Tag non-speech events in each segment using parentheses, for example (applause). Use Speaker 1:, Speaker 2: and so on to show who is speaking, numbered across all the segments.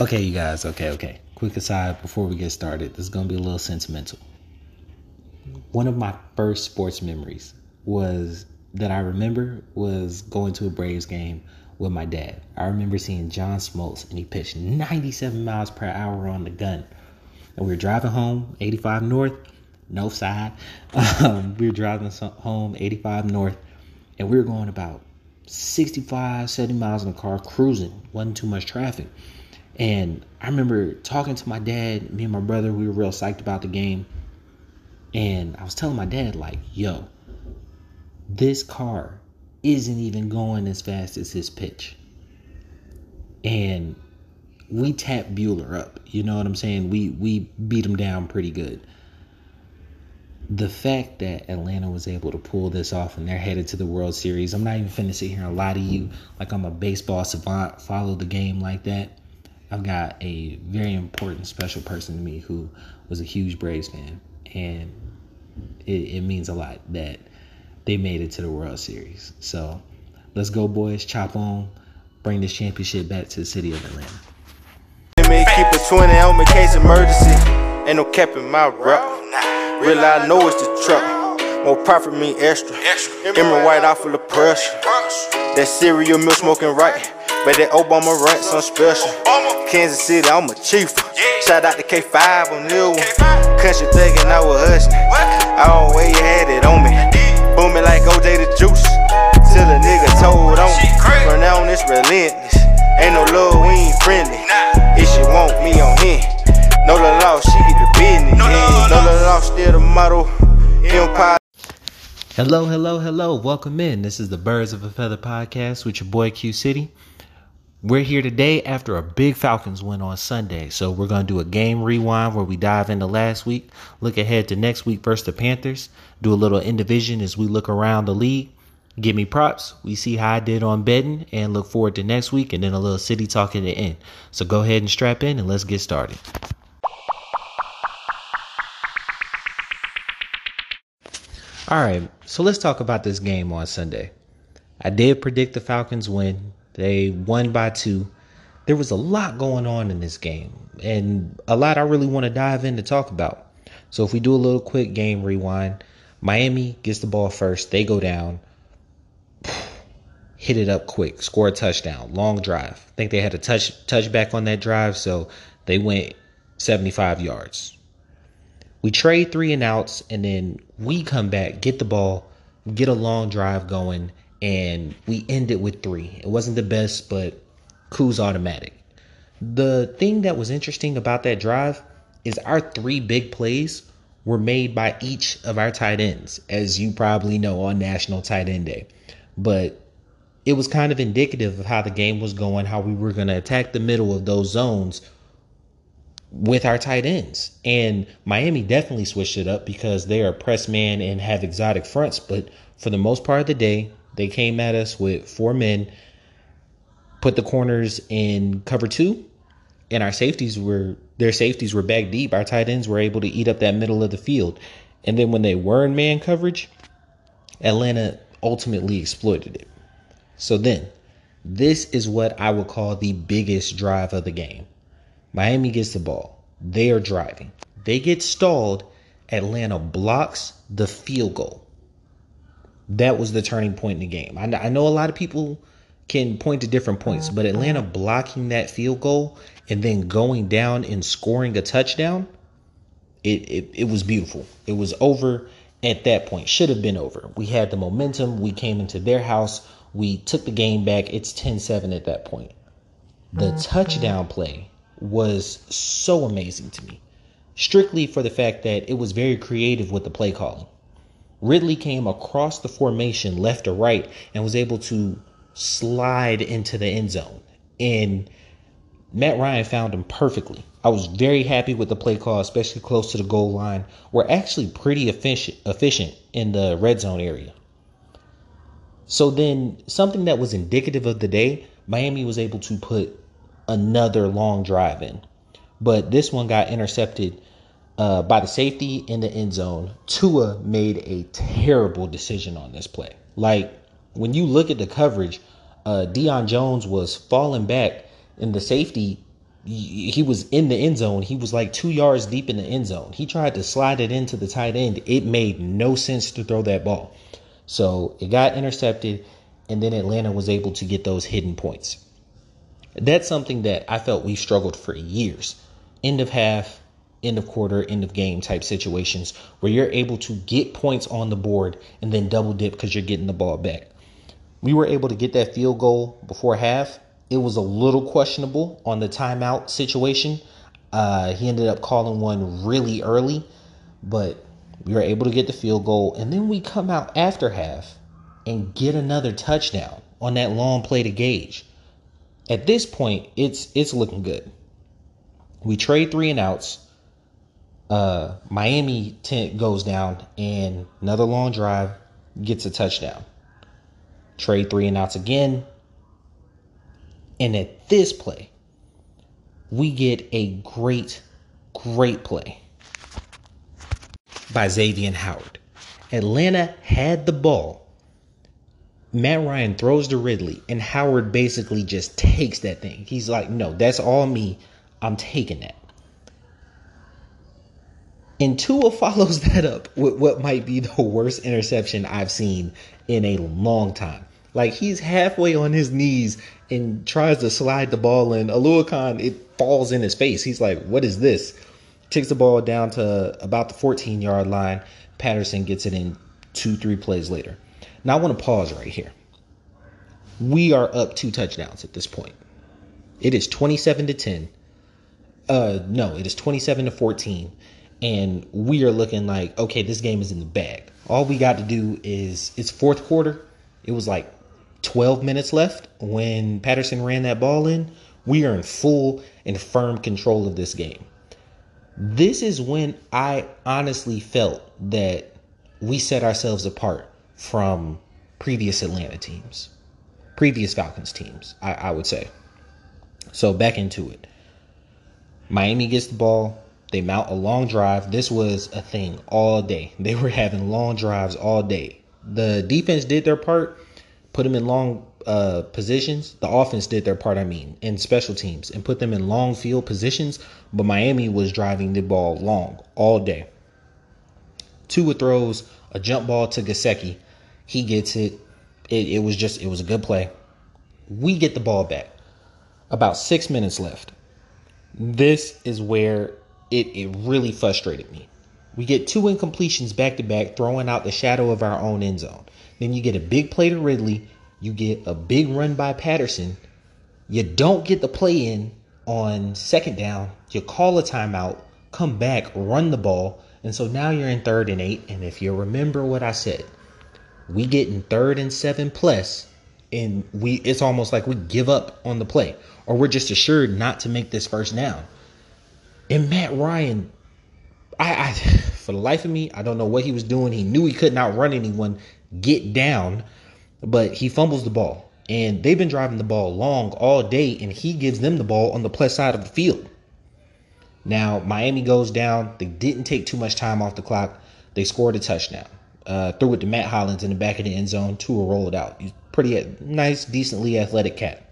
Speaker 1: Okay, you guys, okay, okay. Quick aside before we get started, this is going to be a little sentimental. One of my first sports memories was that I remember was going to a Braves game with my dad. I remember seeing John Smoltz and he pitched 97 miles per hour on the gun. And we were driving home, 85 North, no side. (laughs) Um, we were driving home, 85 North, and we were going about 65, 70 miles in the car, cruising. Wasn't too much traffic. And I remember talking to my dad, me and my brother, we were real psyched about the game. And I was telling my dad, like, yo, this car isn't even going as fast as his pitch. And we tapped Buehler up. You know what I'm saying? We we beat him down pretty good. The fact that Atlanta was able to pull this off and they're headed to the World Series, I'm not even finna sit here and lie to you like I'm a baseball savant, follow the game like that. I've got a very important, special person to me who was a huge Braves fan, and it, it means a lot that they made it to the World Series. So let's go, boys. Chop on. Bring this championship back to the city of Atlanta.
Speaker 2: keep a 20 on me case emergency. Ain't no cap in my rep. Real I know it's the truck. More profit mean extra. Emerald white off full of pressure. That cereal milk smoking right. But that Obama rent some special. Kansas City, I'm a chief. Shout out to K5 on new one. Country thinking I was hustling. I always had it on me. Booming like OJ the juice. Till a nigga told on me. From now on, it's relentless. Ain't no love, we ain't friendly. If she want me on him. No the law, she get the business. No the law, still the motto. Empire.
Speaker 1: Hello, hello, hello. Welcome in. This is the Birds of a Feather podcast with your boy Q City. We're here today after a big Falcons win on Sunday. So we're going to do a game rewind where we dive into last week, look ahead to next week versus the Panthers, do a little in division as we look around the league. Give me props. We see how I did on betting and look forward to next week and then a little city talk at the end. So go ahead and strap in and let's get started. All right, so let's talk about this game on Sunday. I did predict the Falcons win they won by two. There was a lot going on in this game, and a lot I really want to dive in to talk about. So, if we do a little quick game rewind, Miami gets the ball first. They go down, (sighs) hit it up quick, score a touchdown, long drive. I think they had a touch touchback on that drive, so they went 75 yards. We trade three and outs, and then we come back, get the ball, get a long drive going, and we ended with three. It wasn't the best, but Koo's automatic. The thing that was interesting about that drive is our three big plays were made by each of our tight ends, as you probably know on National Tight End Day. But it was kind of indicative of how the game was going, how we were going to attack the middle of those zones with our tight ends. And Miami definitely switched it up because they are press man and have exotic fronts. But for the most part of the day, they came at us with four men, put the corners in cover two, and our safeties were their safeties were back deep. Our tight ends were able to eat up that middle of the field. And then when they were in man coverage, Atlanta ultimately exploited it. So then, this is what I would call the biggest drive of the game. Miami gets the ball. They are driving. They get stalled. Atlanta blocks the field goal that was the turning point in the game. I, I know a lot of people can point to different points, but Atlanta mm-hmm. blocking that field goal and then going down and scoring a touchdown, it, it, it was beautiful. It was over at that point. Should have been over. We had the momentum. We came into their house. We took the game back. It's 10 7 at that point. The mm-hmm. touchdown play was so amazing to me, strictly for the fact that it was very creative with the play calling. Ridley came across the formation left or right and was able to slide into the end zone. And Matt Ryan found him perfectly. I was very happy with the play call, especially close to the goal line. We're actually pretty efficient, efficient in the red zone area. So then, something that was indicative of the day, Miami was able to put another long drive in. But this one got intercepted uh, by the safety in the end zone, Tua made a terrible decision on this play. Like when you look at the coverage, uh, Deion Jones was falling back, and the safety he was in the end zone. He was like two yards deep in the end zone. He tried to slide it into the tight end. It made no sense to throw that ball. So it got intercepted, and then Atlanta was able to get those hidden points. That's something that I felt we struggled for years. End of half, end of quarter, end of game type situations where you're able to get points on the board and then double dip because you're getting the ball back. We were able to get that field goal before half it was a little questionable on the timeout situation. Uh, he ended up calling one really early, but we were able to get the field goal. And then we come out after half and get another touchdown on that long play to Gage. At this point, it's it's looking good. We trade three and outs. Uh, Miami tent goes down and another long drive gets a touchdown. Trade three and outs again. And at this play, we get a great, great play by Xavier Howard. Atlanta had the ball. Matt Ryan throws to Ridley, and Howard basically just takes that thing. He's like, no, that's all me. I'm taking that. And Tua follows (laughs) that up with what might be the worst interception I've seen in a long time. Like he's halfway on his knees and tries to slide the ball in. Oluokun, it falls in his face. He's like, "What is this?" Takes the ball down to about the 14 yard line. Patterson gets it in two, three plays later. Now I want to pause right here. We are up two touchdowns at this point. It is 27 to 10. Uh, no, it is 27 to 14, and we are looking like okay, this game is in the bag. All we got to do is it's fourth quarter. It was like 12 minutes left when Patterson ran that ball in, we are in full and firm control of this game. This is when I honestly felt that we set ourselves apart from previous Atlanta teams, previous Falcons teams, I, I would say. So back into it. Miami gets the ball. They mount a long drive. This was a thing all day. (laughs) They were having long drives all day. The defense did their part put them in long uh, positions. The offense did their part, I mean, in special teams and put them in long field positions. But Miami was driving the ball long all day. Tua throws a jump ball to Gesicki. He gets it. it. It was just, it was a good play. We get the ball back. About six minutes left. This is where it, it really frustrated me. We get two incompletions back to back, throwing out the shadow of our own end zone. Then you get a big play to Ridley. You get a big run by Patterson. You don't get the play in on second down. You call a timeout, come back, run the ball. And so now you're in third and eight. And if you remember what I said, we get in third and seven plus, and we it's almost like we give up on the play. Or we're just assured not to make this first down. And Matt Ryan, I, I (sighs) for the life of me, I don't know what he was doing. He knew he could not run anyone get down, but he fumbles the ball. And they've been driving the ball long all day, and he gives them the ball on the plus side of the field. Now, Miami goes down. They didn't take too much time off the clock. They scored a touchdown. Uh, threw it to Mack Hollins in the back of the end zone. Tua rolled out. He's pretty nice, decently athletic cat.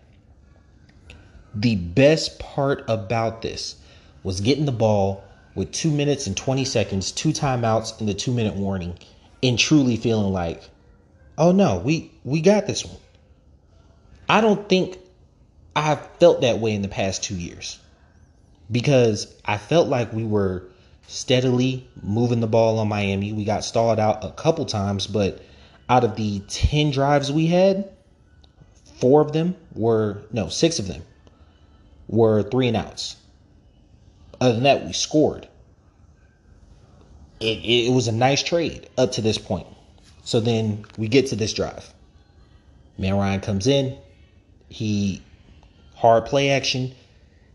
Speaker 1: The best part about this was getting the ball with two minutes and 20 seconds, two timeouts, and the two minute warning and truly feeling like, oh no, we we got this one. I don't think I've felt that way in the past two years because I felt like we were steadily moving the ball on Miami. We got stalled out a couple times, but out of the 10 drives we had, four of them were, no, six of them were three and outs. Other than that, we scored it, it was a nice trade up to this point. So then we get to this drive. Matt Ryan comes in, he hard play action,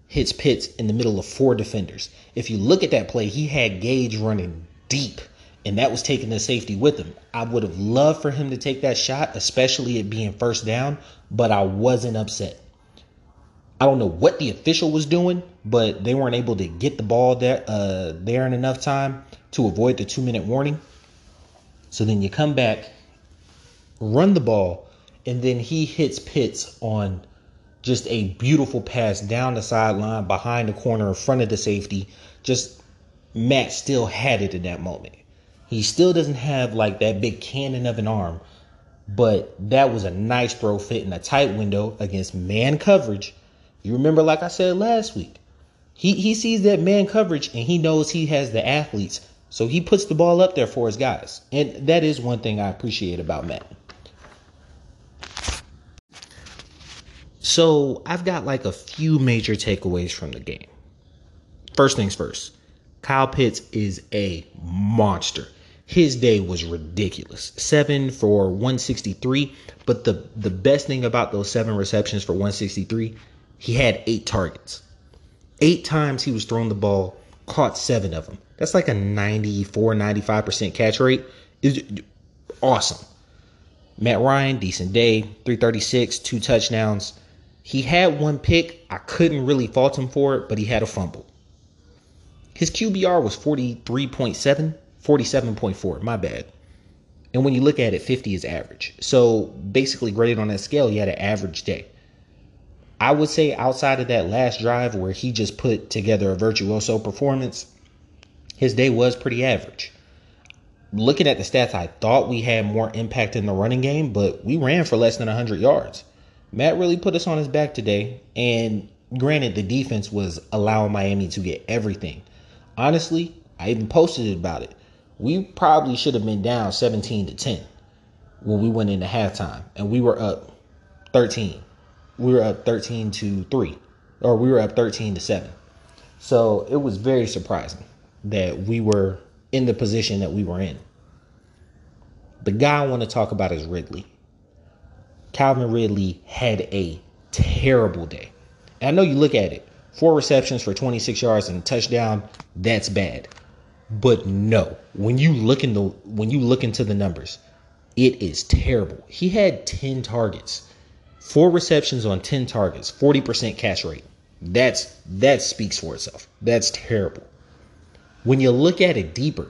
Speaker 1: hits Pitts in the middle of four defenders. If you look at that play, he had Gage running deep, and that was taking the safety with him. I would have loved for him to take that shot, especially it being first down, but I wasn't upset. I don't know what the official was doing, but they weren't able to get the ball there uh, there in enough time to avoid the two minute warning. So then you come back, run the ball, and then he hits Pitts on Just a beautiful pass down the sideline, behind the corner, in front of the safety. Just Matt still had it in that moment. He still doesn't have like that big cannon of an arm, but that was a nice throw fit in a tight window against man coverage. You remember, like I said last week, he he sees that man coverage and he knows he has the athletes, so he puts the ball up there for his guys, and that is one thing I appreciate about Matt. So I've got like a few major takeaways from the game. First things first, Kyle Pitts is a monster. His day was ridiculous. Seven for 163. But the, the best thing about those seven receptions for 163, he had eight targets. Eight times he was throwing the ball, caught seven of them. That's like a 94, 95% catch rate. Is awesome. Matt Ryan, decent day, 336, two touchdowns. He had one pick. I couldn't really fault him for it, but he had a fumble. His QBR was 43.7, 47.4, my bad. And when you look at it, 50 is average. So basically, graded on that scale, he had an average day. I would say outside of that last drive where he just put together a virtuoso performance, his day was pretty average. Looking at the stats, I thought we had more impact in the running game, but we ran for less than 100 yards. Matt really put us on his back today. And granted, the defense was allowing Miami to get everything. Honestly, I even posted about it. We probably should have been down 17 to 10 when we went into halftime, and we were up 13. We were up 13 to 3, or we were up 13 to 7. So it was very surprising that we were in the position that we were in. The guy I want to talk about is Ridley. Calvin Ridley had a terrible day. And I know you look at it, four receptions for 26 yards and a touchdown, that's bad. But no, when you look in the when you look into the numbers, it is terrible. He had 10 targets. Four receptions on 10 targets, 40% catch rate. That's that speaks for itself. That's terrible. When you look at it deeper,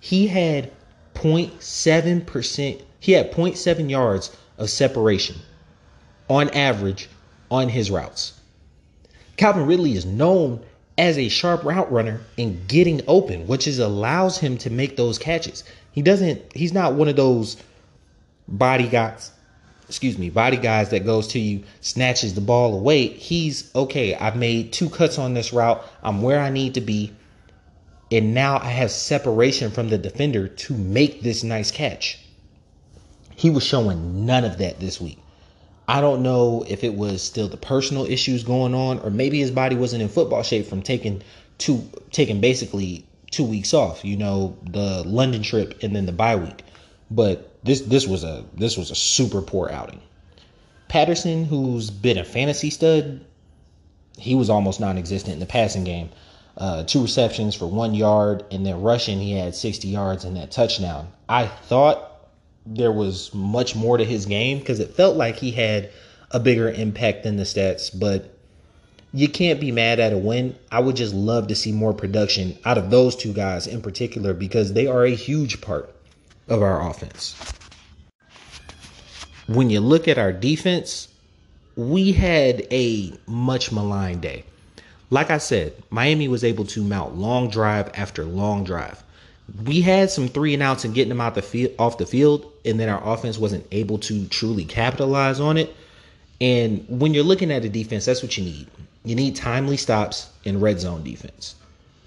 Speaker 1: he had 0.7%, he had 0.7 yards of separation on average on his routes. Calvin Ridley is known as a sharp route runner and getting open, which is allows him to make those catches. He doesn't he's not one of those body guys, excuse me, body guys that goes to you, snatches the ball away. He's okay, I've made two cuts on this route. I'm where I need to be. And now I have separation from the defender to make this nice catch. He was showing none of that this week. I don't know if it was still the personal issues going on, or maybe his body wasn't in football shape from taking two, taking basically two weeks off. You know, the London trip and then the bye week. But this this was a this was a super poor outing. Patterson, who's been a fantasy stud, he was almost non-existent in the passing game. Uh, two receptions for one yard, and then rushing, he had 60 yards and that touchdown. I thought there was much more to his game because it felt like he had a bigger impact than the stats, but you can't be mad at a win. I would just love to see more production out of those two guys in particular because they are a huge part of our offense. When you look at our defense, we had a much maligned day. Like I said, Miami was able to mount long drive after long drive we had some three and outs and getting them out the field off the field, and then our offense wasn't able to truly capitalize on it. And when you're looking at a defense, that's what you need. You need timely stops in red zone defense.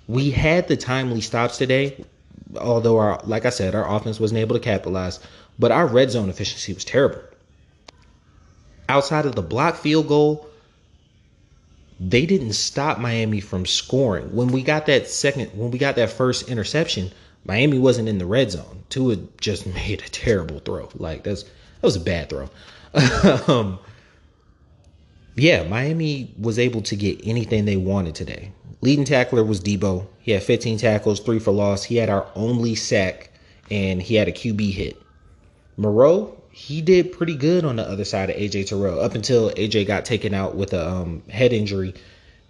Speaker 1: We had the timely stops today, although our like I said, our offense wasn't able to capitalize, but our red zone efficiency was terrible. Outside of the block field goal, they didn't stop Miami from scoring. When we got that second, when we got that first interception, Miami wasn't in the red zone. Tua just (laughs) made a terrible throw. Like that's that was a bad throw. (laughs) um, yeah, Miami was able to get anything they wanted today. Leading tackler was Debo. He had 15 tackles, three for loss. He had our only sack, and he had a QB hit. Moreau, he did pretty good on the other side of AJ Terrell up until AJ got taken out with a um, head injury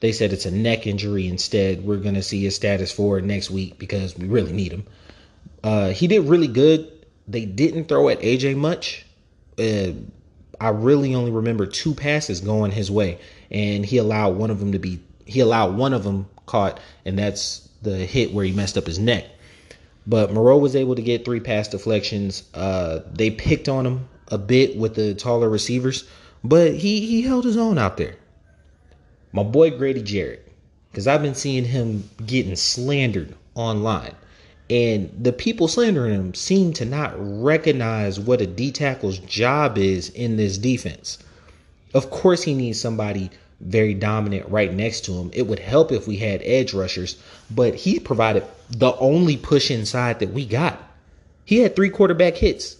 Speaker 1: they said it's a neck injury instead. We're going to see his status for next week because we really need him. Uh, he did really good. They didn't throw at AJ much. Uh, I really only remember two passes going his way, and he allowed one of them to be he allowed one of them caught, and that's the hit where he messed up his neck. But Moreau was able to get three pass deflections. Uh, they picked on him a bit with the taller receivers, but he he held his own out there. My boy Grady Jarrett, because I've been seeing him getting slandered online. And the people slandering him seem to not recognize what a D tackle's job is in this defense. Of course, he needs somebody very dominant right next to him. It would help if we had edge rushers, but he provided the only push inside that we got. He had three quarterback hits,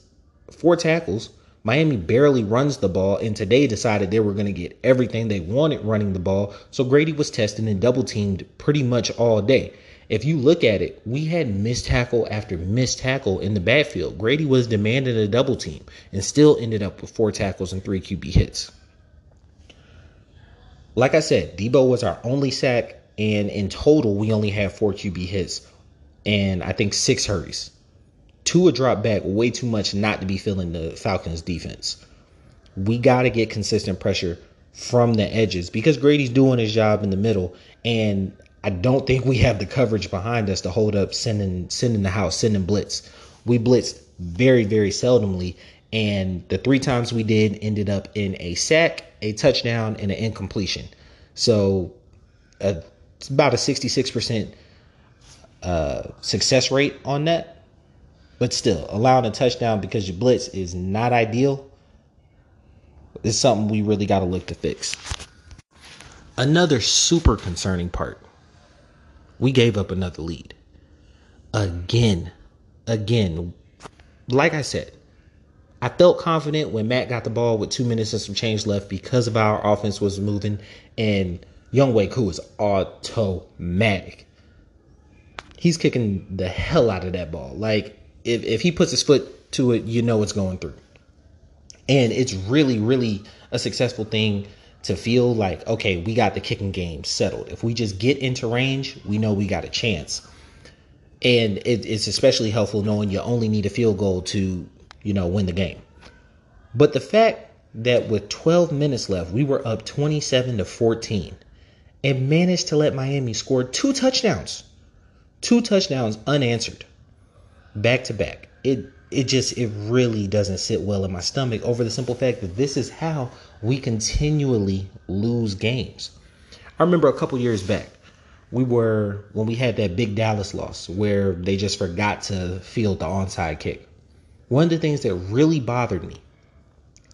Speaker 1: four tackles. Miami barely runs the ball, and today decided they were going to get everything they wanted running the ball. So Grady was tested and double teamed pretty much all day. If you look at it, we had missed tackle after missed tackle in the backfield. Grady was demanding a double team and still ended up with four tackles and three QB hits like I said, Debo was our only sack, and in total, we only had four QB hits and I think six hurries. Tua dropped back way too much not to be feeling the Falcons defense. We got to get consistent pressure from the edges because Grady's doing his job in the middle, and I don't think we have the coverage behind us to hold up sending sending the house, sending blitz. We blitzed very, very seldomly, and the three times we did ended up in a sack, a touchdown, and an incompletion. So it's about a 66% uh, success rate on that. But still, allowing a touchdown because you blitz is not ideal. It's something we really got to look to fix. Another super concerning part we gave up another lead. Again, again, like I said, I felt confident when Matt got the ball with two minutes and some change left because of our offense was moving and Younghoe Koo is automatic. He's kicking the hell out of that ball. Like if, if he puts his foot to it, you know it's going through. And it's really, really a successful thing to feel like, okay, we got the kicking game settled. If we just get into range, we know we got a chance. And it, it's especially helpful knowing you only need a field goal to you know, win the game. But the fact that with 12 minutes left, we were up 27 to 14 and managed to let Miami score two touchdowns. Two touchdowns unanswered. Back to back. It it just it really doesn't sit well in my stomach over the simple fact that this is how we continually lose games. I remember a couple years back, we were when we had that big Dallas loss where they just forgot to field the onside kick. One of the things that really bothered me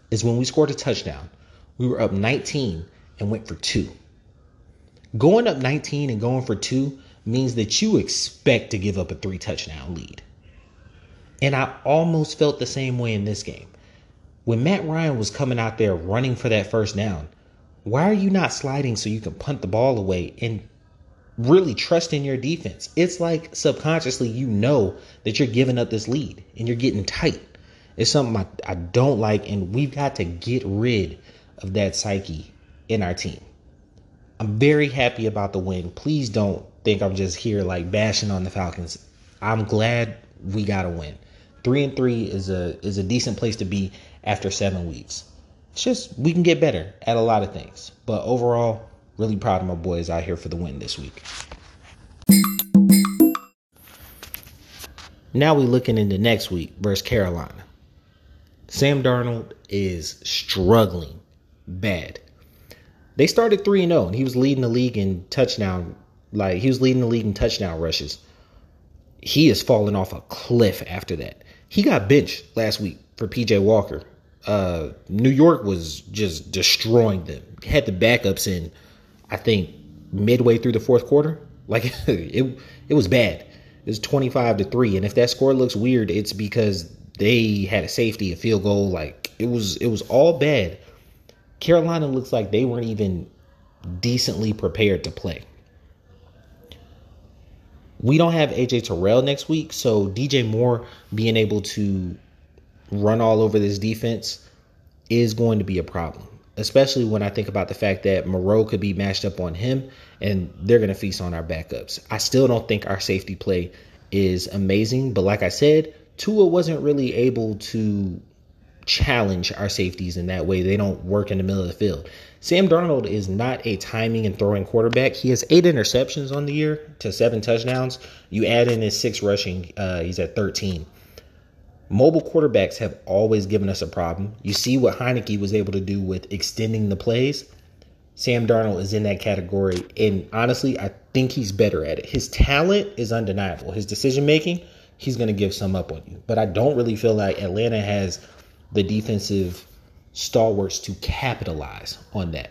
Speaker 1: is when we scored a touchdown, we were up 19 and went for two. Going up 19 and going for two means that you expect to give up a three touchdown lead. And I almost felt the same way in this game. When Matt Ryan was coming out there running for that first down, why are you not sliding so you can punt the ball away and really trust in your defense. It's like subconsciously you know that you're giving up this lead and you're getting tight. It's something I, I don't like, and we've got to get rid of that psyche in our team. I'm very happy about the win. Please don't think I'm just here like bashing on the Falcons. I'm glad we got a win. Three and three is a is a decent place to be after seven weeks. It's just we can get better at a lot of things. But overall, Really proud of my boys out here for the win this week. Now we looking into next week versus Carolina. Sam Darnold is struggling bad. They started 3 and 0 and he was leading the league in touchdown like he was leading the league in touchdown rushes. He is falling off a cliff after that. He got benched last week for PJ Walker. Uh, New York was just destroying them. Had the backups in I think midway through the fourth quarter. Like (laughs) it it was bad. It was 25 to 3 and if that score looks weird it's because they had a safety, a field goal like it was it was all bad. Carolina looks like they weren't even decently prepared to play. We don't have AJ Terrell next week, so DJ Moore being able to run all over this defense is going to be a problem especially when I think about the fact that Moreau could be matched up on him and they're going to feast on our backups. I still don't think our safety play is amazing, but like I said, Tua wasn't really able to challenge our safeties in that way. They don't work in the middle of the field. Sam Darnold is not a timing and throwing quarterback. He has eight interceptions on the year to seven touchdowns. You add in his six rushing, uh, he's at 13. Mobile quarterbacks have always given us a problem. You see what Heinicke was able to do with extending the plays. Sam Darnold is in that category. And honestly, I think he's better at it. His talent is undeniable. His decision making, he's going to give some up on you. But I don't really feel like Atlanta has the defensive stalwarts to capitalize on that.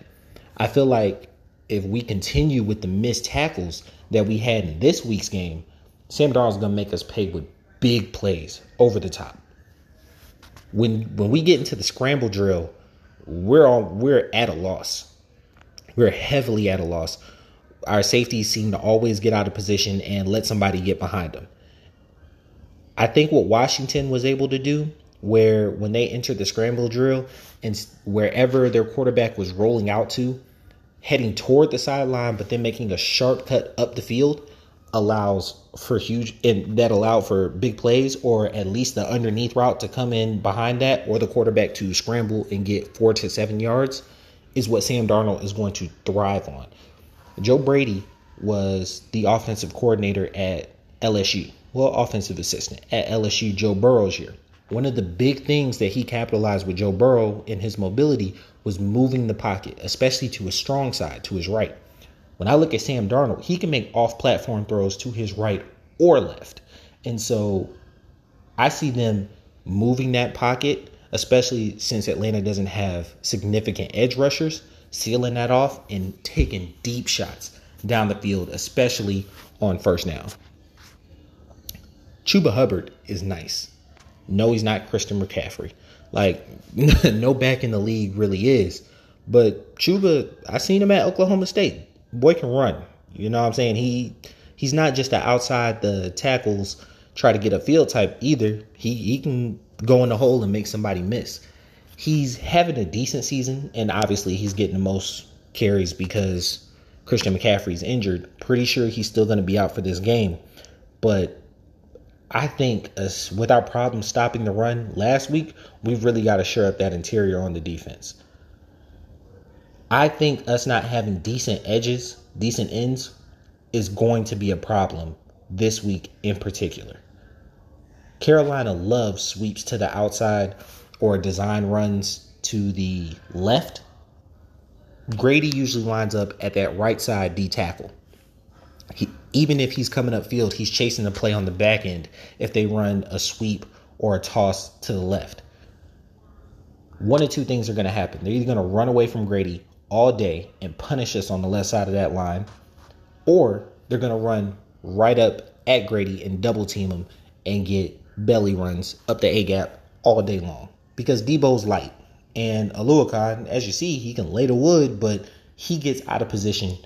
Speaker 1: I feel like if we continue with the missed tackles that we had in this week's game, Sam Darnold's going to make us pay with big plays over the top. When when we get into the scramble drill, we're all we're at a loss we're heavily at a loss. Our safeties seem to always get out of position and let somebody get behind them. I think what Washington was able to do, where when they entered the scramble drill and wherever their quarterback was rolling out to, heading toward the sideline, but then making a sharp cut up the field, allows for huge and that allowed for big plays or at least the underneath route to come in behind that or the quarterback to scramble and get four to seven yards is what Sam Darnold is going to thrive on. Joe Brady was the offensive coordinator at LSU, well, offensive assistant at LSU Joe Burrow's year. One of the big things that he capitalized with Joe Burrow in his mobility was moving the pocket, especially to his strong side, to his right. When I look at Sam Darnold, he can make off platform throws to his right or left. And so I see them moving that pocket especially since Atlanta doesn't have significant edge rushers, sealing that off and taking deep shots down the field, especially on first down. Chuba Hubbard is nice. No, he's not Christian McCaffrey. Like, (laughs) no back in the league really is. But Chuba, I seen him at Oklahoma State. Boy can run. You know what I'm saying? He he's not just the outside the tackles try to get a field type either. He he can go in the hole and make somebody miss. He's having a decent season, and obviously he's getting the most carries because Christian McCaffrey's injured. Pretty sure he's still going to be out for this game. But I think us, with our problem stopping the run last week, we've really got to shore up that interior on the defense. I think us not having decent edges, decent ends, is going to be a problem this week in particular. Carolina loves sweeps to the outside or design runs to the left. Grady usually winds up at that right side D tackle. He, even if he's coming up field, he's chasing the play on the back end if they run a sweep or a toss to the left. One of two things are going to happen. They're either going to run away from Grady all day and punish us on the left side of that line, or they're going to run right up at Grady and double team him and get belly runs up the A gap all day long because Debo's light. And Oluokun, as you see, he can lay the wood, but he gets out of position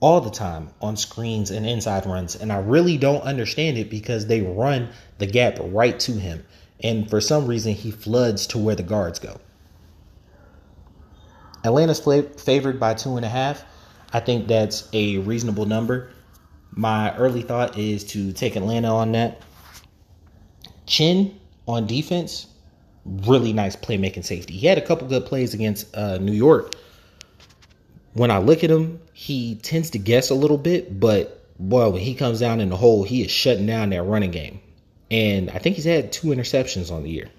Speaker 1: all the time on screens and inside runs. And I really don't understand it because they run the gap right to him. And for some reason, he floods to where the guards go. Atlanta's favored by two and a half. I think that's a reasonable number. My early thought is to take Atlanta on that. Chinn on defense, really nice playmaking safety. He had a couple good plays against uh, New York. When I look at him, he tends to guess a little bit, but boy, when he comes down in the hole, he is shutting down that running game. And I think he's had two interceptions on the year.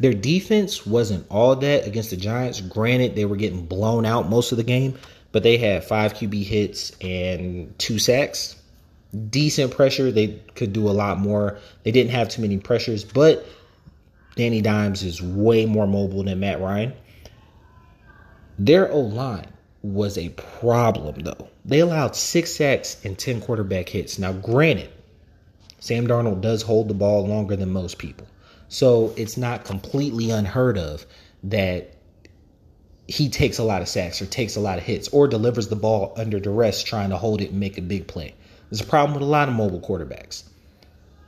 Speaker 1: Their defense wasn't all that against the Giants. Granted, they were getting blown out most of the game, but they had five QB hits and two sacks decent pressure. They could do a lot more. They didn't have too many pressures, but Danny Dimes is way more mobile than Matt Ryan. Their O line was a problem, though. They allowed six sacks and 10 quarterback hits. Now, granted, Sam Darnold does hold the ball longer than most people. So it's not completely unheard of that he takes a lot of sacks or takes a lot of hits or delivers the ball under duress trying to hold it and make a big play. There's a problem with a lot of mobile quarterbacks.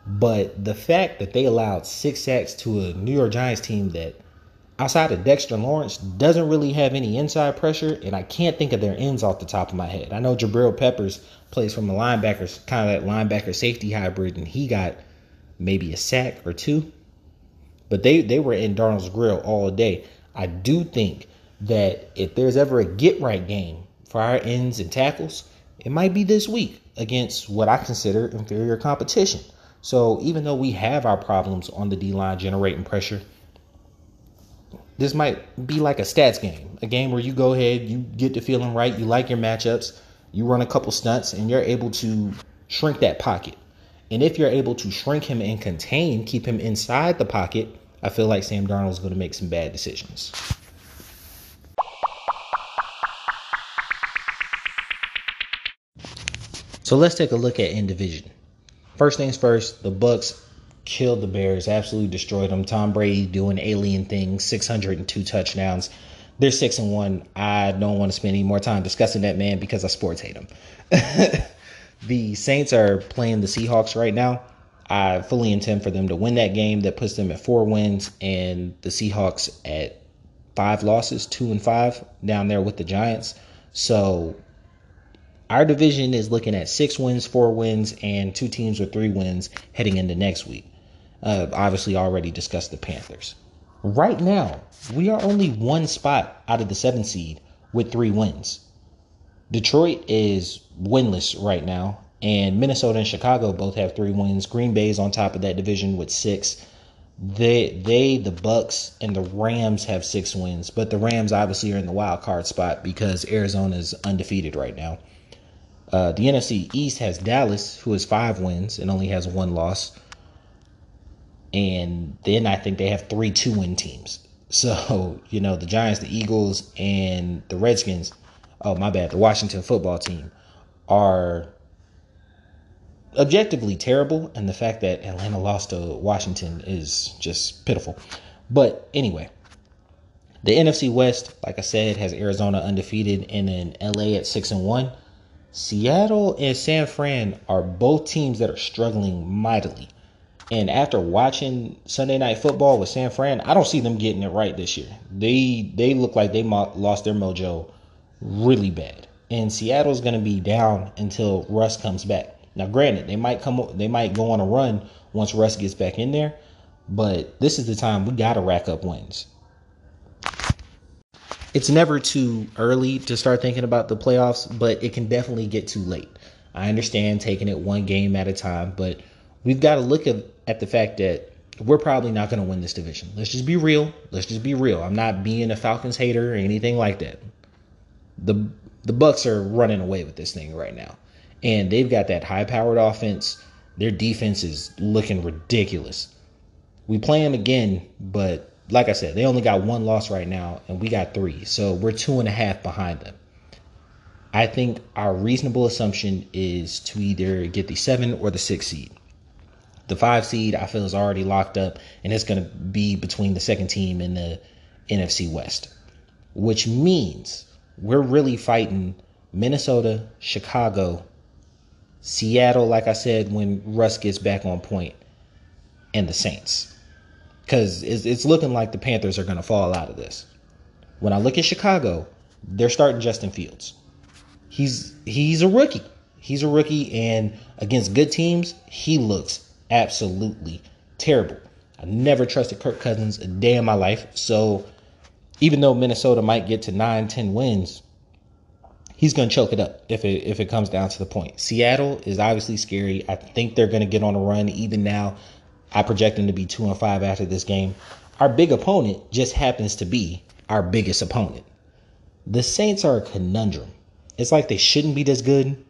Speaker 1: But the fact that they allowed six sacks to a New York Giants team that, outside of Dexter Lawrence, doesn't really have any inside pressure, and I can't think of their ends off the top of my head. I know Jabril Peppers plays from the linebackers, kind of that linebacker safety hybrid, and he got maybe a sack or two. But they they were in Darnold's grill all day. I do think that if there's ever a get right game for our ends and tackles, it might be this week against what I consider inferior competition. So even though we have our problems on the D line generating pressure, this might be like a stats game, a game where you go ahead, you get the feeling right, you like your matchups, you run a couple stunts, and you're able to shrink that pocket. And if you're able to shrink him and contain, keep him inside the pocket, I feel like Sam Darnold's going to make some bad decisions. So let's take a look at in division. First things first, the Bucs killed the Bears, absolutely destroyed them. Tom Brady doing alien things, 602 touchdowns. They're six and one. I don't want to spend any more time discussing that man because I sports hate him. (laughs) the Saints are playing the Seahawks right now. I fully intend for them to win that game. That puts them at four wins, and the Seahawks at five losses, two and five down there with the Giants. So our division is looking at six wins, four wins, and two teams with three wins heading into next week. Uh, obviously, already discussed the Panthers. Right now, we are only one spot out of the seven seed with three wins. Detroit is winless right now, and Minnesota and Chicago both have three wins. Green Bay is on top of that division with six. They, they, the Bucs and the Rams have six wins, but the Rams obviously are in the wild card spot because Arizona is undefeated right now. Uh, the NFC East has Dallas, who has five wins and only has one loss. And then I think they have three two win teams. So, (laughs) you know, the Giants, the Eagles, and the Redskins, oh, my bad, the Washington football team are objectively terrible. And the fact that Atlanta lost to Washington is just pitiful. But anyway, the NFC West, like I said, has Arizona undefeated and then LA at 6 and 1. Seattle and San Fran are both teams that are struggling mightily. And after watching Sunday Night Football with San Fran, I don't see them getting it right this year. They they look like they lost their mojo really bad. And Seattle's going to be down until Russ comes back. Now, granted, they might come they might go on a run once Russ gets back in there, but this is the time we got to rack up wins it's never too early to start thinking about the playoffs, but it can definitely get too late. I understand taking it one game at a time, but we've got to look at, at the fact that we're probably not going to win this division. Let's just be real. Let's just be real. I'm not being a Falcons hater or anything like that. The the Bucs are running away with this thing right now. And they've got that high-powered offense. Their defense is looking ridiculous. We play them again, but like I said, they only got one loss right now, and we got three. So we're two and a half behind them. I think our reasonable assumption is to either get the seven or the six seed. The five seed, I feel, is already locked up, and it's going to be between the second team and the NFC West, which means we're really fighting Minnesota, Chicago, Seattle, like I said, when Russ gets back on point, and the Saints because it's, it's looking like the Panthers are going to fall out of this. When I look at Chicago, they're starting Justin Fields. He's he's a rookie. He's a rookie, and against good teams, he looks absolutely terrible. I never trusted Kirk Cousins a day in my life. So even though Minnesota might get to nine, ten wins, he's going to choke it up if it if it comes down to the point. Seattle is obviously scary. I think they're going to get on a run even now. I project them to be two and five after this game. Our big opponent just happens to be our biggest opponent. The Saints are a conundrum. It's like they shouldn't be this good,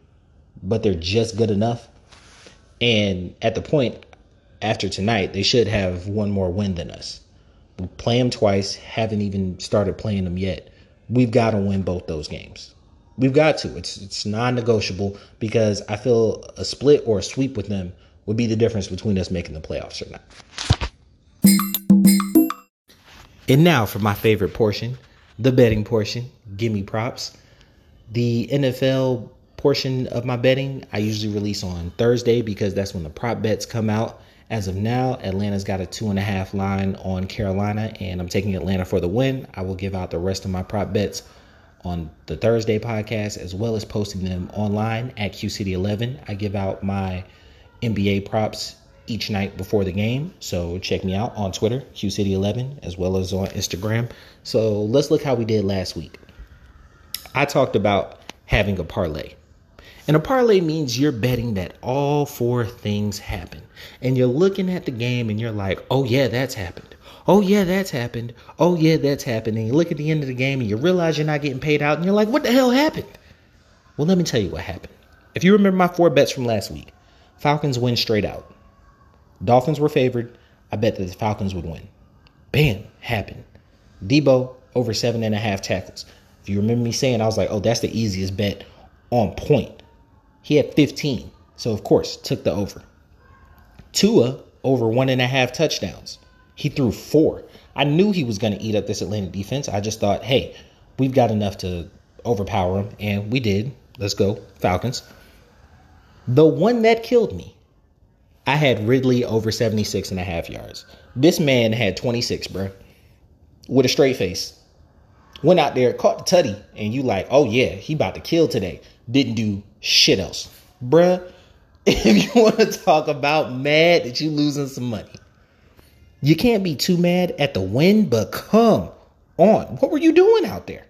Speaker 1: but they're just good enough. And at the point after tonight, they should have one more win than us. Play them twice, haven't even started playing them yet. We've got to win both those games. We've got to. It's it's non-negotiable because I feel a split or a sweep with them would be the difference between us making the playoffs or not. And now for my favorite portion, the betting portion. Give me props. The NFL portion of my betting I usually release on Thursday because that's when the prop bets come out. As of now, Atlanta's got a two and a half line on Carolina, and I'm taking Atlanta for the win. I will give out the rest of my prop bets on the Thursday podcast as well as posting them online at QCity11. I give out my NBA props each night before the game. So check me out on Twitter, QCity11, as well as on Instagram. So let's look how we did last week. I talked about having a parlay. And a parlay means you're betting that all four things happen. And you're looking at the game and you're like, oh, yeah, that's happened. Oh, yeah, that's happened. Oh, yeah, that's happened. And you look at the end of the game and you realize you're not getting paid out and you're like, what the hell happened? Well, let me tell you what happened. If you remember my four bets from last week, Falcons win straight out. Dolphins were favored. I bet that the Falcons would win. Bam, happened. Debo over seven and a half tackles. If you remember me saying, I was like, oh, that's the easiest bet on point. He had 15. So, of course, took the over. Tua over one and a half touchdowns. He threw four. I knew he was going to eat up this Atlanta defense. I just thought, hey, we've got enough to overpower him. And we did. Let's go, Falcons. The one that killed me, I had Ridley over 76 and a half yards. This man had 26, bro, with a straight face. Went out there, caught the tutty, and you like, oh yeah, he about to kill today. Didn't do shit else. Bruh, (laughs) if you want to talk about mad that you losing some money, you can't be too mad at the win, but come on. What were you doing out there?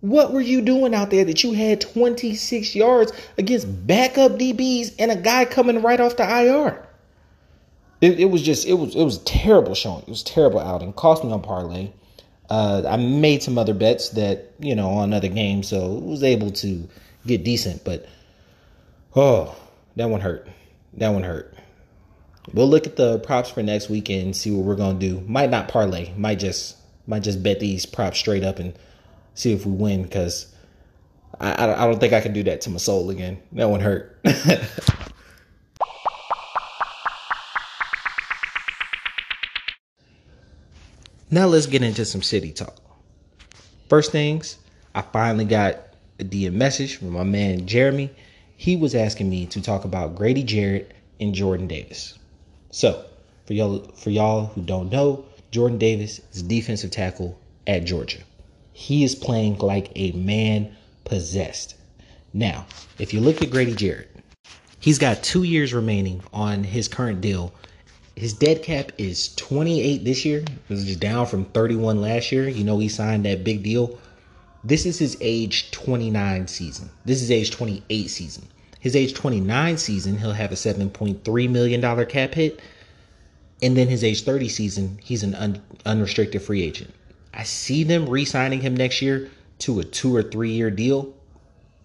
Speaker 1: What were you doing out there that you had 26 yards against backup DBs and a guy coming right off the IR? It, it was just it was it was terrible showing. It was terrible outing. Cost me on parlay. Uh, I made some other bets that you know on other games, so was able to get decent. But oh, that one hurt. That one hurt. We'll look at the props for next weekend and see what we're gonna do. Might not parlay. Might just might just bet these props straight up and see if we win because I, I don't think I can do that to my soul again. That one hurt. (laughs) now let's get into some city talk. First things, I finally got a DM message from my man Jeremy. He was asking me to talk about Grady Jarrett and Jordan Davis. So, for y'all for y'all who don't know, Jordan Davis is defensive tackle at Georgia. He is playing like a man possessed. Now, if you look at Grady Jarrett, he's got two years remaining on his current deal. His dead cap is 28 this year. This is down from 31 last year. You know, he signed that big deal. This is his age 29 season. This is age 28 season. His age 29 season, he'll have a $7.3 million cap hit. And then his age 30 season, he's an un- unrestricted free agent. I see them re-signing him next year to a two or three year deal,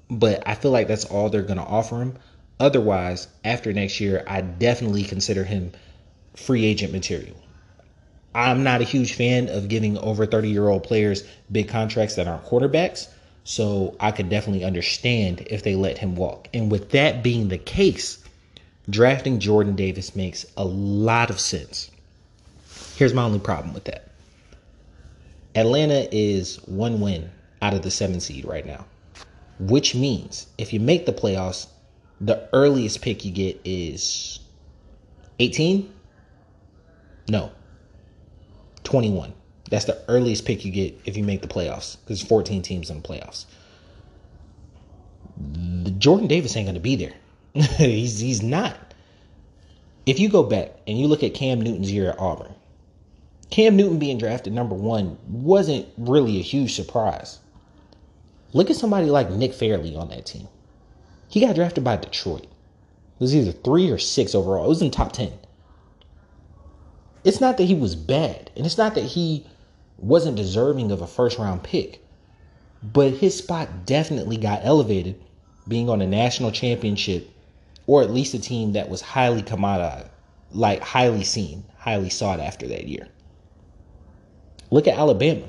Speaker 1: but I feel like that's all they're going to offer him. Otherwise, after next year, I definitely consider him free agent material. I'm not a huge fan of giving over 30 year old players big contracts that aren't quarterbacks. So I could definitely understand if they let him walk. And with that being the case, drafting Jordan Davis makes a lot of sense. Here's my only problem with that Atlanta is one win out of the seven seed right now, which means if you make the playoffs, the earliest pick you get is 18? No, 21. That's the earliest pick you get if you make the playoffs because 14 teams in the playoffs. The Jordan Davis ain't going to be there. (laughs) he's, he's not. If you go back and you look at Cam Newton's year at Auburn, Cam Newton being drafted number one wasn't really a huge surprise. Look at somebody like Nick Fairley on that team. He got drafted by Detroit. It was either three or six overall. It was in top 10. It's not that he was bad, and it's not that he wasn't deserving of a first round pick, but his spot definitely got elevated being on a national championship or at least a team that was highly commoditized, like highly seen, highly sought after that year. Look at Alabama.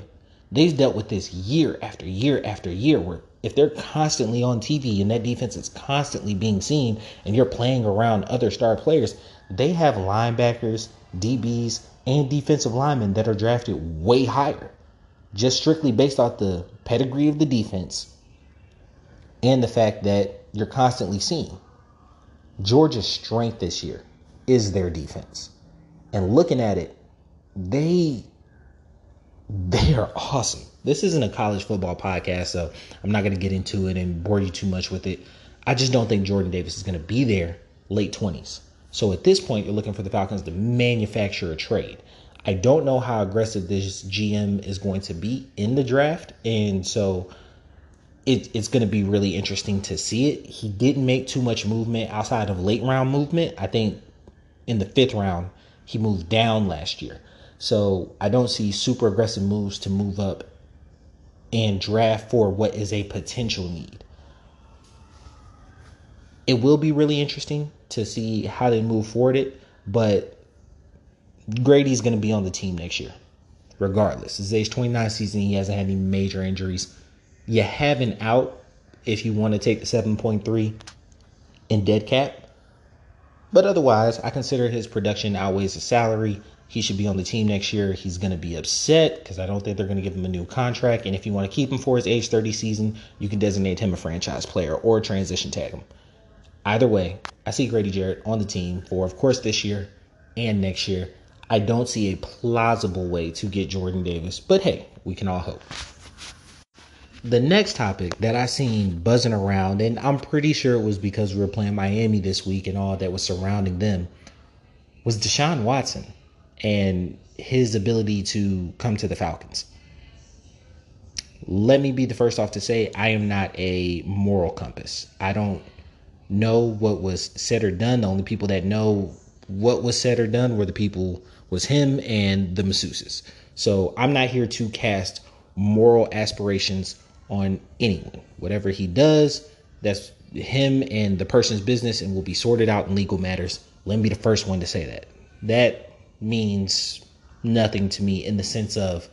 Speaker 1: They've dealt with this year after year after year where if they're constantly on TV and that defense is constantly being seen and you're playing around other star players, they have linebackers, DBs, and defensive linemen that are drafted way higher, just strictly based off the pedigree of the defense and the fact that you're constantly seeing. Georgia's strength this year is their defense. And looking at it, they they are awesome. This isn't a college football podcast, so I'm not going to get into it and bore you too much with it. I just don't think Jordan Davis is going to be there late 20s. So at this point, you're looking for the Falcons to manufacture a trade. I don't know how aggressive this GM is going to be in the draft, and so it, it's going to be really interesting to see it. He didn't make too much movement outside of late round movement. I think in the fifth round, he moved down last year. So I don't see super aggressive moves to move up and draft for what is a potential need. It will be really interesting to see how they move forward it, but Grady's going to be on the team next year, regardless. His age 29 season. He hasn't had any major injuries. You have an out if you want to take the 7.3 in dead cap. But otherwise, I consider his production outweighs his salary. He should be on the team next year. He's going to be upset because I don't think they're going to give him a new contract. And if you want to keep him for his age 30 season, you can designate him a franchise player or transition tag him. Either way, I see Grady Jarrett on the team for, of course, this year and next year. I don't see a plausible way to get Jordan Davis, but hey, we can all hope the next topic that I seen buzzing around, and I'm pretty sure it was because we were playing Miami this week and all that was surrounding them, was Deshaun Watson and his ability to come to the Falcons. Let me be the first off to say I am not a moral compass. I don't know what was said or done. The only people that know what was said or done were the people was him and the masseuses. So I'm not here to cast moral aspirations on anyone. Whatever he does, that's him and the person's business and will be sorted out in legal matters. Let me be the first one to say that. That means nothing to me in the sense of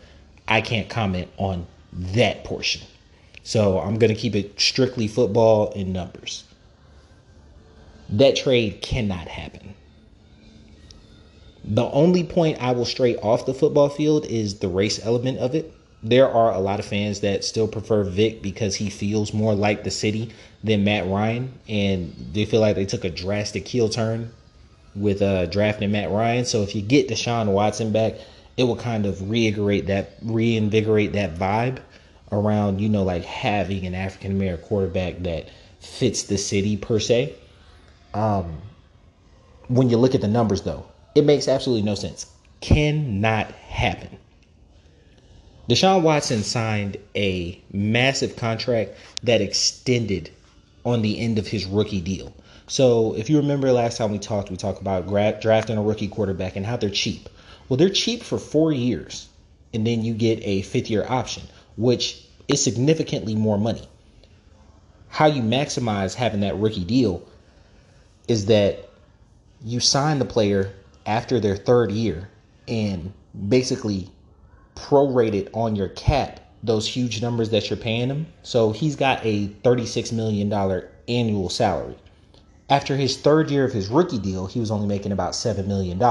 Speaker 1: I can't comment on that portion. So I'm going to keep it strictly football and numbers. That trade cannot happen. The only point I will stray off the football field is the race element of it there are a lot of fans that still prefer Vic because he feels more like the city than Matt Ryan, and they feel like they took a drastic heel turn with uh, drafting Matt Ryan. So if you get Deshaun Watson back, it will kind of reinvigorate that reinvigorate that vibe around you know like having an African American quarterback that fits the city per se. Um, when you look at the numbers though, it makes absolutely no sense. Cannot happen. Deshaun Watson signed a massive contract that extended on the end of his rookie deal. So, if you remember last time we talked, we talked about gra- drafting a rookie quarterback and how they're cheap. Well, they're cheap for four years, and then you get a fifth year option, which is significantly more money. How you maximize having that rookie deal is that you sign the player after their third year and basically prorated on your cap those huge numbers that you're paying him. So he's got a $36 million annual salary. After his third year of his rookie deal, he was only making about $7 million.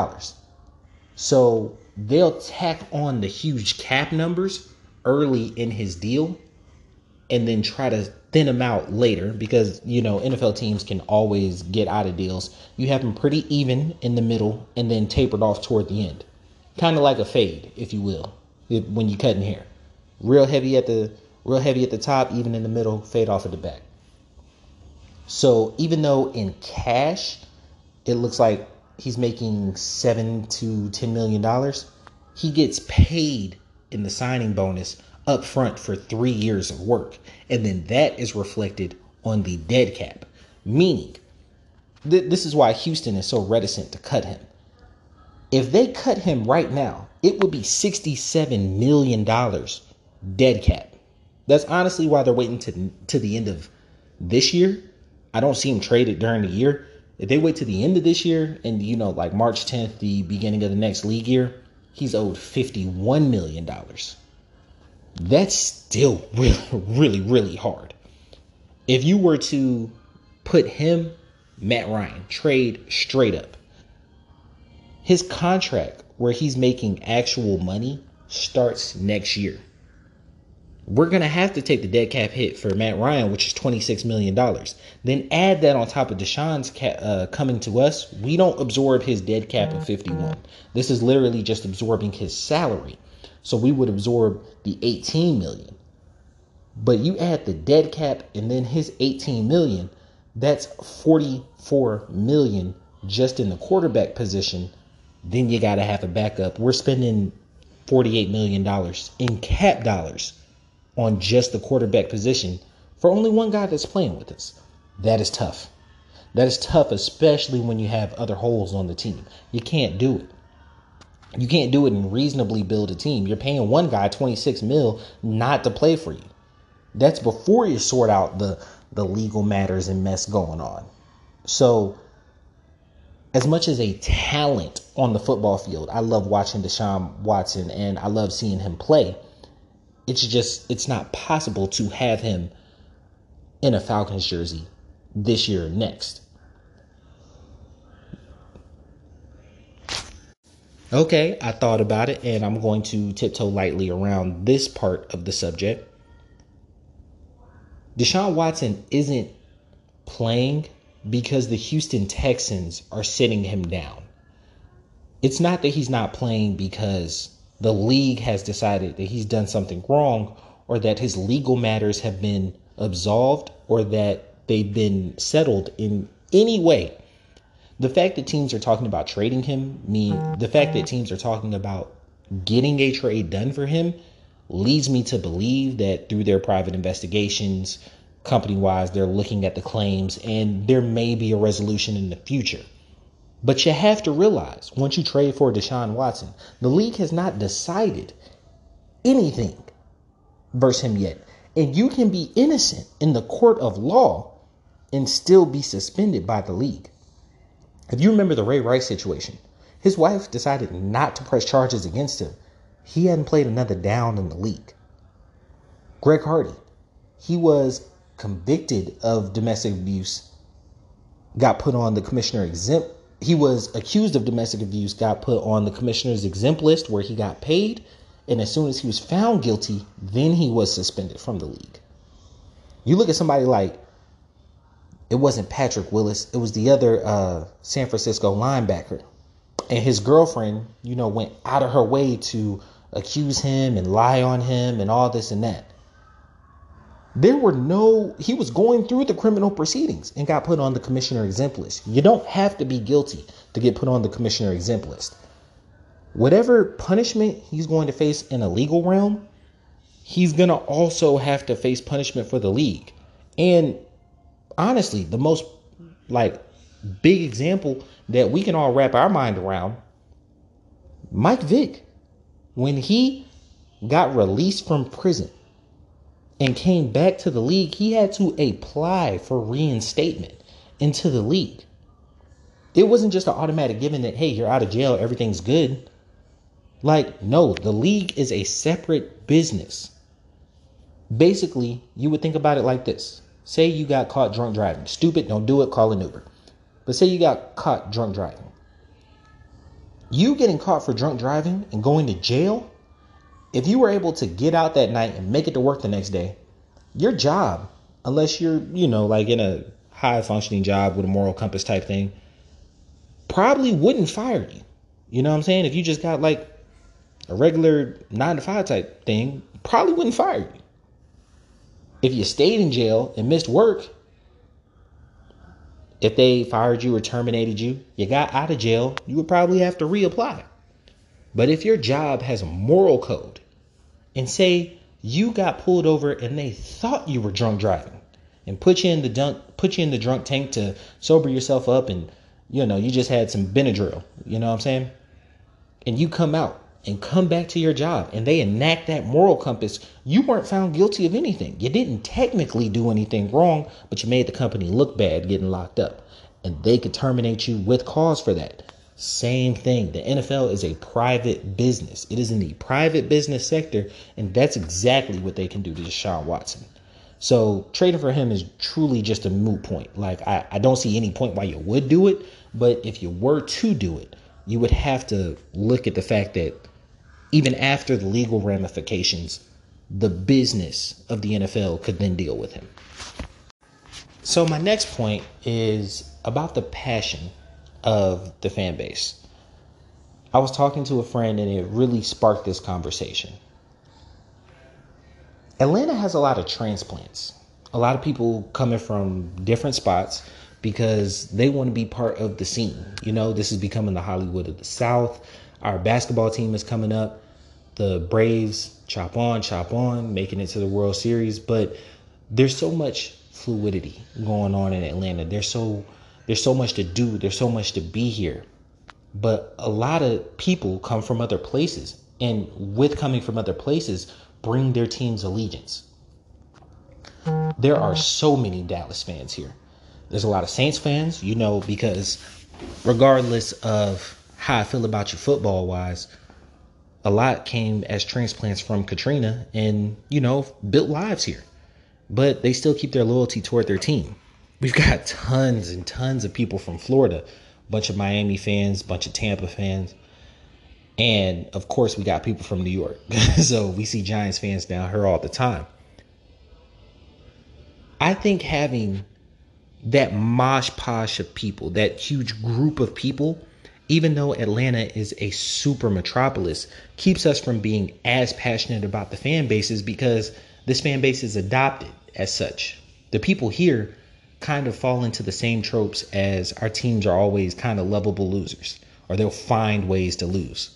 Speaker 1: So they'll tack on the huge cap numbers early in his deal and then try to thin them out later because, you know, NFL teams can always get out of deals. You have them pretty even in the middle and then tapered off toward the end. Kind of like a fade, if you will when you cutting hair. Real heavy at the real heavy at the top, even in the middle, fade off at the back. So even though in cash it looks like he's making seven to ten million dollars, he gets paid in the signing bonus up front for three years of work. And then that is reflected on the dead cap. Meaning, th- this is why Houston is so reticent to cut him. If they cut him right now, it would be $67 million dead cap. That's honestly why they're waiting to, to the end of this year. I don't see him traded during the year. If they wait to the end of this year and, you know, like March 10th, the beginning of the next league year, he's owed $51 million. That's still (laughs) really, really, really hard. If you were to put him, Matt Ryan, trade straight up, his contract, where he's making actual money, starts next year. We're going to have to take the dead cap hit for Matt Ryan, which is $26 million. Then add that on top of Deshaun's cap, uh, coming to us. We don't absorb his dead cap of 51. This is literally just absorbing his salary. So we would absorb the 18 million. But you add the dead cap and then his 18 million, that's 44 million just in the quarterback position, then you got to have a backup. We're spending $48 million in cap dollars on just the quarterback position for only one guy that's playing with us. That is tough. That is tough, especially when you have other holes on the team. You can't do it. You can't do it and reasonably build a team. You're paying one guy 26 mil not to play for you. That's before you sort out the the legal matters and mess going on. So as much as a talent on the football field, I love watching Deshaun Watson and I love seeing him play. It's just it's not possible to have him in a Falcons jersey this year or next. Okay, I thought about it and I'm going to tiptoe lightly around this part of the subject. Deshaun Watson isn't playing because the Houston Texans are sitting him down. It's not that he's not playing because the league has decided that he's done something wrong or that his legal matters have been absolved or that they've been settled in any way the fact that teams are talking about trading him mean the fact that teams are talking about getting a trade done for him leads me to believe that through their private investigations company wise they're looking at the claims and there may be a resolution in the future. But you have to realize once you trade for Deshaun Watson the league has not decided anything versus him yet. And you can be innocent in the court of law and still be suspended by the league if you remember the Ray Rice situation, his wife decided not to press charges against him. He hadn't played another down in the league. Greg Hardy, he was convicted of domestic abuse, got put on the commissioner exempt. He was accused of domestic abuse, got put on the commissioner's exempt list where he got paid. And as soon as he was found guilty, then he was suspended from the league. You look at somebody like it wasn't Patrick Willis. It was the other uh, San Francisco linebacker. And his girlfriend, you know, went out of her way to accuse him and lie on him and all this and that. There were no, he was going through the criminal proceedings and got put on the commissioner exempt list. You don't have to be guilty to get put on the commissioner exempt list. Whatever punishment he's going to face in a legal realm, he's going to also have to face punishment for the league. And honestly the most like big example that we can all wrap our mind around Mike Vick when he got released from prison and came back to the league he had to apply for reinstatement into the league. It wasn't just an automatic given that hey you're out of jail everything's good. Like no the league is a separate business. Basically you would think about it like this Say you got caught drunk driving. Stupid, don't do it, call an Uber. But say you got caught drunk driving. You getting caught for drunk driving and going to jail, if you were able to get out that night and make it to work the next day, your job, unless you're, you know, like in a high functioning job with a moral compass type thing, probably wouldn't fire you. You know what I'm saying? If you just got like a regular nine to five type thing, probably wouldn't fire you. If you stayed in jail and missed work, if they fired you or terminated you, you got out of jail, you would probably have to reapply. But if your job has a moral code and say you got pulled over and they thought you were drunk driving and put you in the dunk put you in the drunk tank to sober yourself up and you know you just had some Benadryl, you know what I'm saying? And you come out and come back to your job and they enact that moral compass, you weren't found guilty of anything. You didn't technically do anything wrong, but you made the company look bad getting locked up. And they could terminate you with cause for that. Same thing. The NFL is a private business. It is in the private business sector, and that's exactly what they can do to Deshaun Watson. So trading for him is truly just a moot point. Like I, I don't see any point why you would do it, but if you were to do it, you would have to look at the fact that even after the legal ramifications, the business of the NFL could then deal with him. So, my next point is about the passion of the fan base. I was talking to a friend and it really sparked this conversation. Atlanta has a lot of transplants, a lot of people coming from different spots, because they want to be part of the scene. You know, this is becoming the Hollywood of the South. Our basketball team is coming up. The Braves chop on, chop on, making it to the World Series, but there's so much fluidity going on in Atlanta. There's so there's so much to do. There's so much to be here. But a lot of people come from other places, and with coming from other places, bring their team's allegiance. There are so many Dallas fans here. There's a lot of Saints fans, you know, because regardless of how I feel about you football wise, a lot came as transplants from Katrina and, you know, built lives here. But they still keep their loyalty toward their team. We've got (laughs) tons and tons of people from Florida, bunch of Miami fans, bunch of Tampa fans. And of course, we got people from New York. (laughs) so we see Giants fans down here all the time. I think having that mosh posh of people, that huge group of people, even though Atlanta is a super metropolis, keeps us from being as passionate about the fan bases because this fan base is adopted as such. The people here kind of fall into the same tropes as our teams are always kind of lovable losers, or they'll find ways to lose.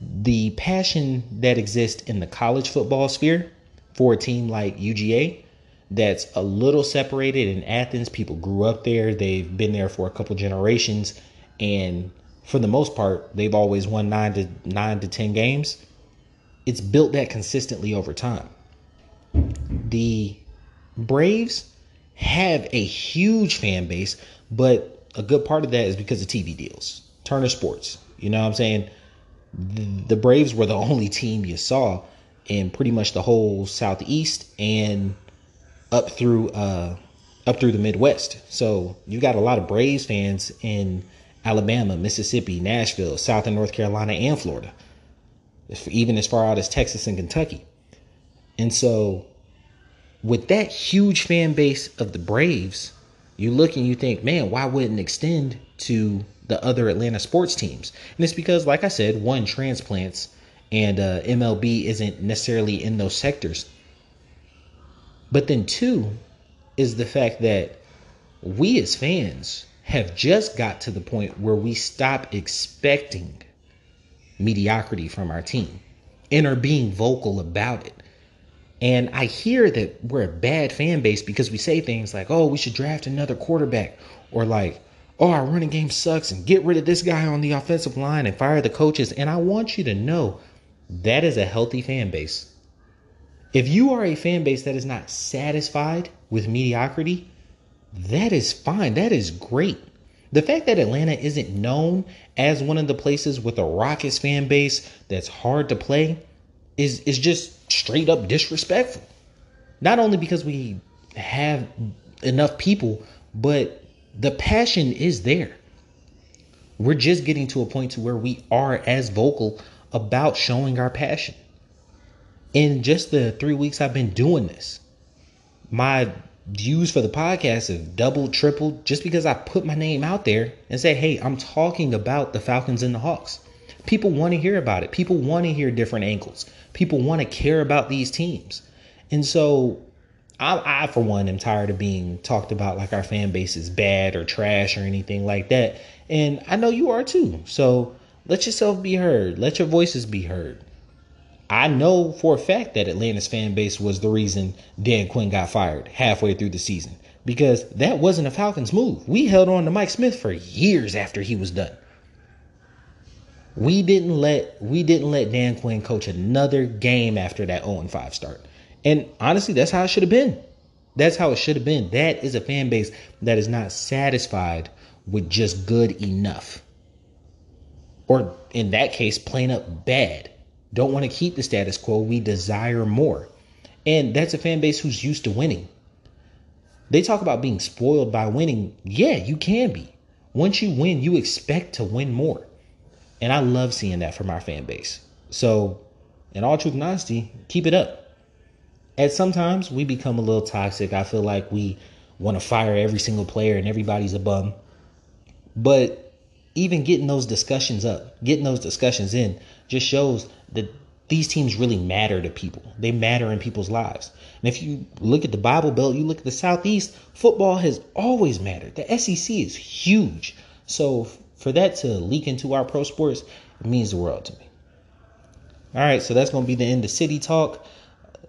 Speaker 1: The passion that exists in the college football sphere for a team like UGA that's a little separated in Athens. People grew up there, they've been there for a couple generations, and for the most part, they've always won nine to nine to ten games. It's built that consistently over time. The Braves have a huge fan base, but a good part of that is because of TV deals. Turner Sports. You know what I'm saying? The, Braves were the (laughs) only team you saw in pretty much the whole Southeast and up through uh, up through the Midwest. So you got a lot of Braves fans in Alabama, Mississippi, Nashville, South and North Carolina, and Florida, even as far out as Texas and Kentucky. And so, with that huge fan base of the Braves, you look and you think, man, why wouldn't it extend to the other Atlanta sports teams? And it's because, like I said, one transplants and uh, MLB isn't necessarily in those sectors. But then, two, is the fact that we as fans have just got to the point where we stop expecting mediocrity from our team and are being vocal about it. And I hear that we're a bad fan base because we say things like, oh, we should draft another quarterback, or like, oh, our running game sucks and get rid of this guy on the offensive line and fire the coaches. And I want you to know that is a healthy fan base. If you are a fan base that is not satisfied with mediocrity, that is fine. That is great. The fact that Atlanta isn't known as one of the places with a raucous fan base that's hard to play is is just straight up disrespectful. Not only because we have enough people, but the passion is there. We're just getting to a point to where we are as vocal about showing our passion in just the three weeks I've been doing this, my views for the podcast have doubled, tripled just because I put my name out there and say, hey, I'm talking about the Falcons and the Hawks. People want to hear about it. People want to hear different angles. People want to care about these teams. And so I, I, for one, am tired of being talked about like our fan base is bad or trash or anything like that. And I know you are too. So let yourself be heard. Let your voices be heard. I know for a fact that Atlanta's fan base was the reason Dan Quinn got fired halfway through the season because that wasn't a Falcons move. We held on to Mike Smith for years after he was done. We didn't let we didn't let Dan Quinn coach another game after that 0 5 start. And honestly, that's how it should have been. That's how it should have been. That is a fan base that is not satisfied with just good enough. Or in that case, plain up bad don't want to keep the status quo. We desire more. And that's a fan base who's used to winning. They talk about being spoiled by winning. Yeah, you can be. Once you win, you expect to win more. And I love seeing that from our fan base. So, in all truth and honesty, keep it up. At sometimes we become a little toxic. I feel like we want to fire every single player and everybody's a bum. But even getting those discussions up, getting those discussions in, just shows that these teams really matter to people. They matter in people's lives. And if you look at the Bible Belt, you look at the Southeast, football has always mattered. The SEC is huge. So for that to leak into our pro sports, it means the world to me. All right, so that's going to be the end of City Talk.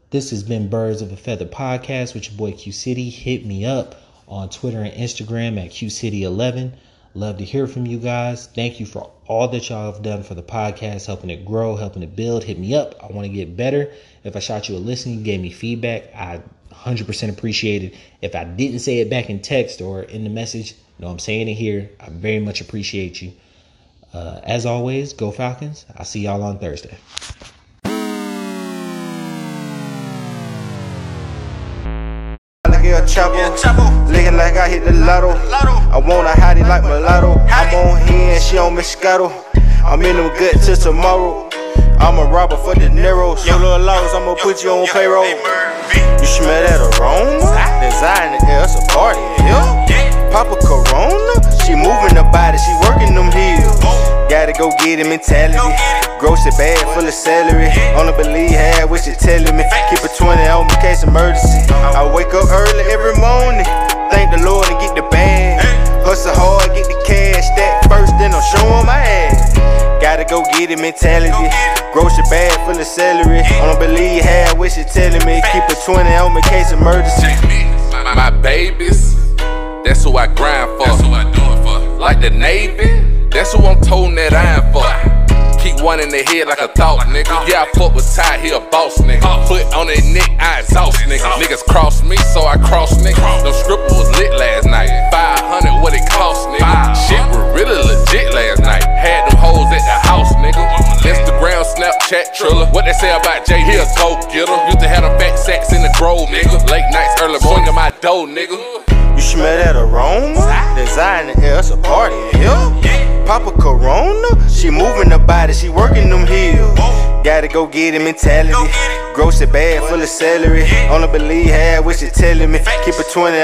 Speaker 1: This has been Birds of a Feather podcast with your boy Q City. Hit me up on Twitter and Instagram at QCity11. Love to hear from you guys. Thank you for all that y'all have done for the podcast, helping it grow, helping it build. Hit me up. I want to get better. If I shot you a listen, you gave me feedback, I 100% appreciate it. If I didn't say it back in text or in the message, you know I'm saying it here. I very much appreciate you. Uh, as always, go Falcons. I'll see y'all on Thursday.
Speaker 2: Chapo. Looking like I hit the lotto. I want a hottie like mulatto. I'm on here and she on Moscato. I'm in them good till tomorrow. I'm a robber for the Neros. Yo, little laws, I'ma put you on payroll. You smell that aroma? Design the air, it's a party here. Papa Corona, she moving the body, she working them heels. Gotta go get it mentality. Grocery bag full of celery. Only believe half what you telling me. Keep a 20 on me case emergency. I wake up early every morning. Thank the Lord and get the bag. Hustle hard, get the cash. That first, then I'm showing my ass. Gotta go get it mentality. Grocery bag full of celery. Only believe half what you telling me. Keep a 20 on me case emergency.
Speaker 3: My babies, that's who I grind for. That's who I do it for. Like the Navy. That's who I'm toting that iron for. Keep one in the head like a thought, nigga. Yeah, I fuck with Ty, he a boss, nigga. Foot on that neck, I exhaust, nigga. Niggas cross me, so I cross, nigga. No script was lit last night. 500, what it cost, nigga. Shit was really legit last night. Had them hoes at the house, nigga. Instagram, Snapchat, Triller. What they say about Jay, he a go getter. Used to have them fat sacks in the grove, nigga. Late nights, early morning, my dough, nigga.
Speaker 2: You smell that aroma? Design the air, it's a party here. Papa Corona, she moving the body, she working them heels. Gotta go get it mentality. Grocery bad, full of celery. Only believe half what you telling me. Keep a 20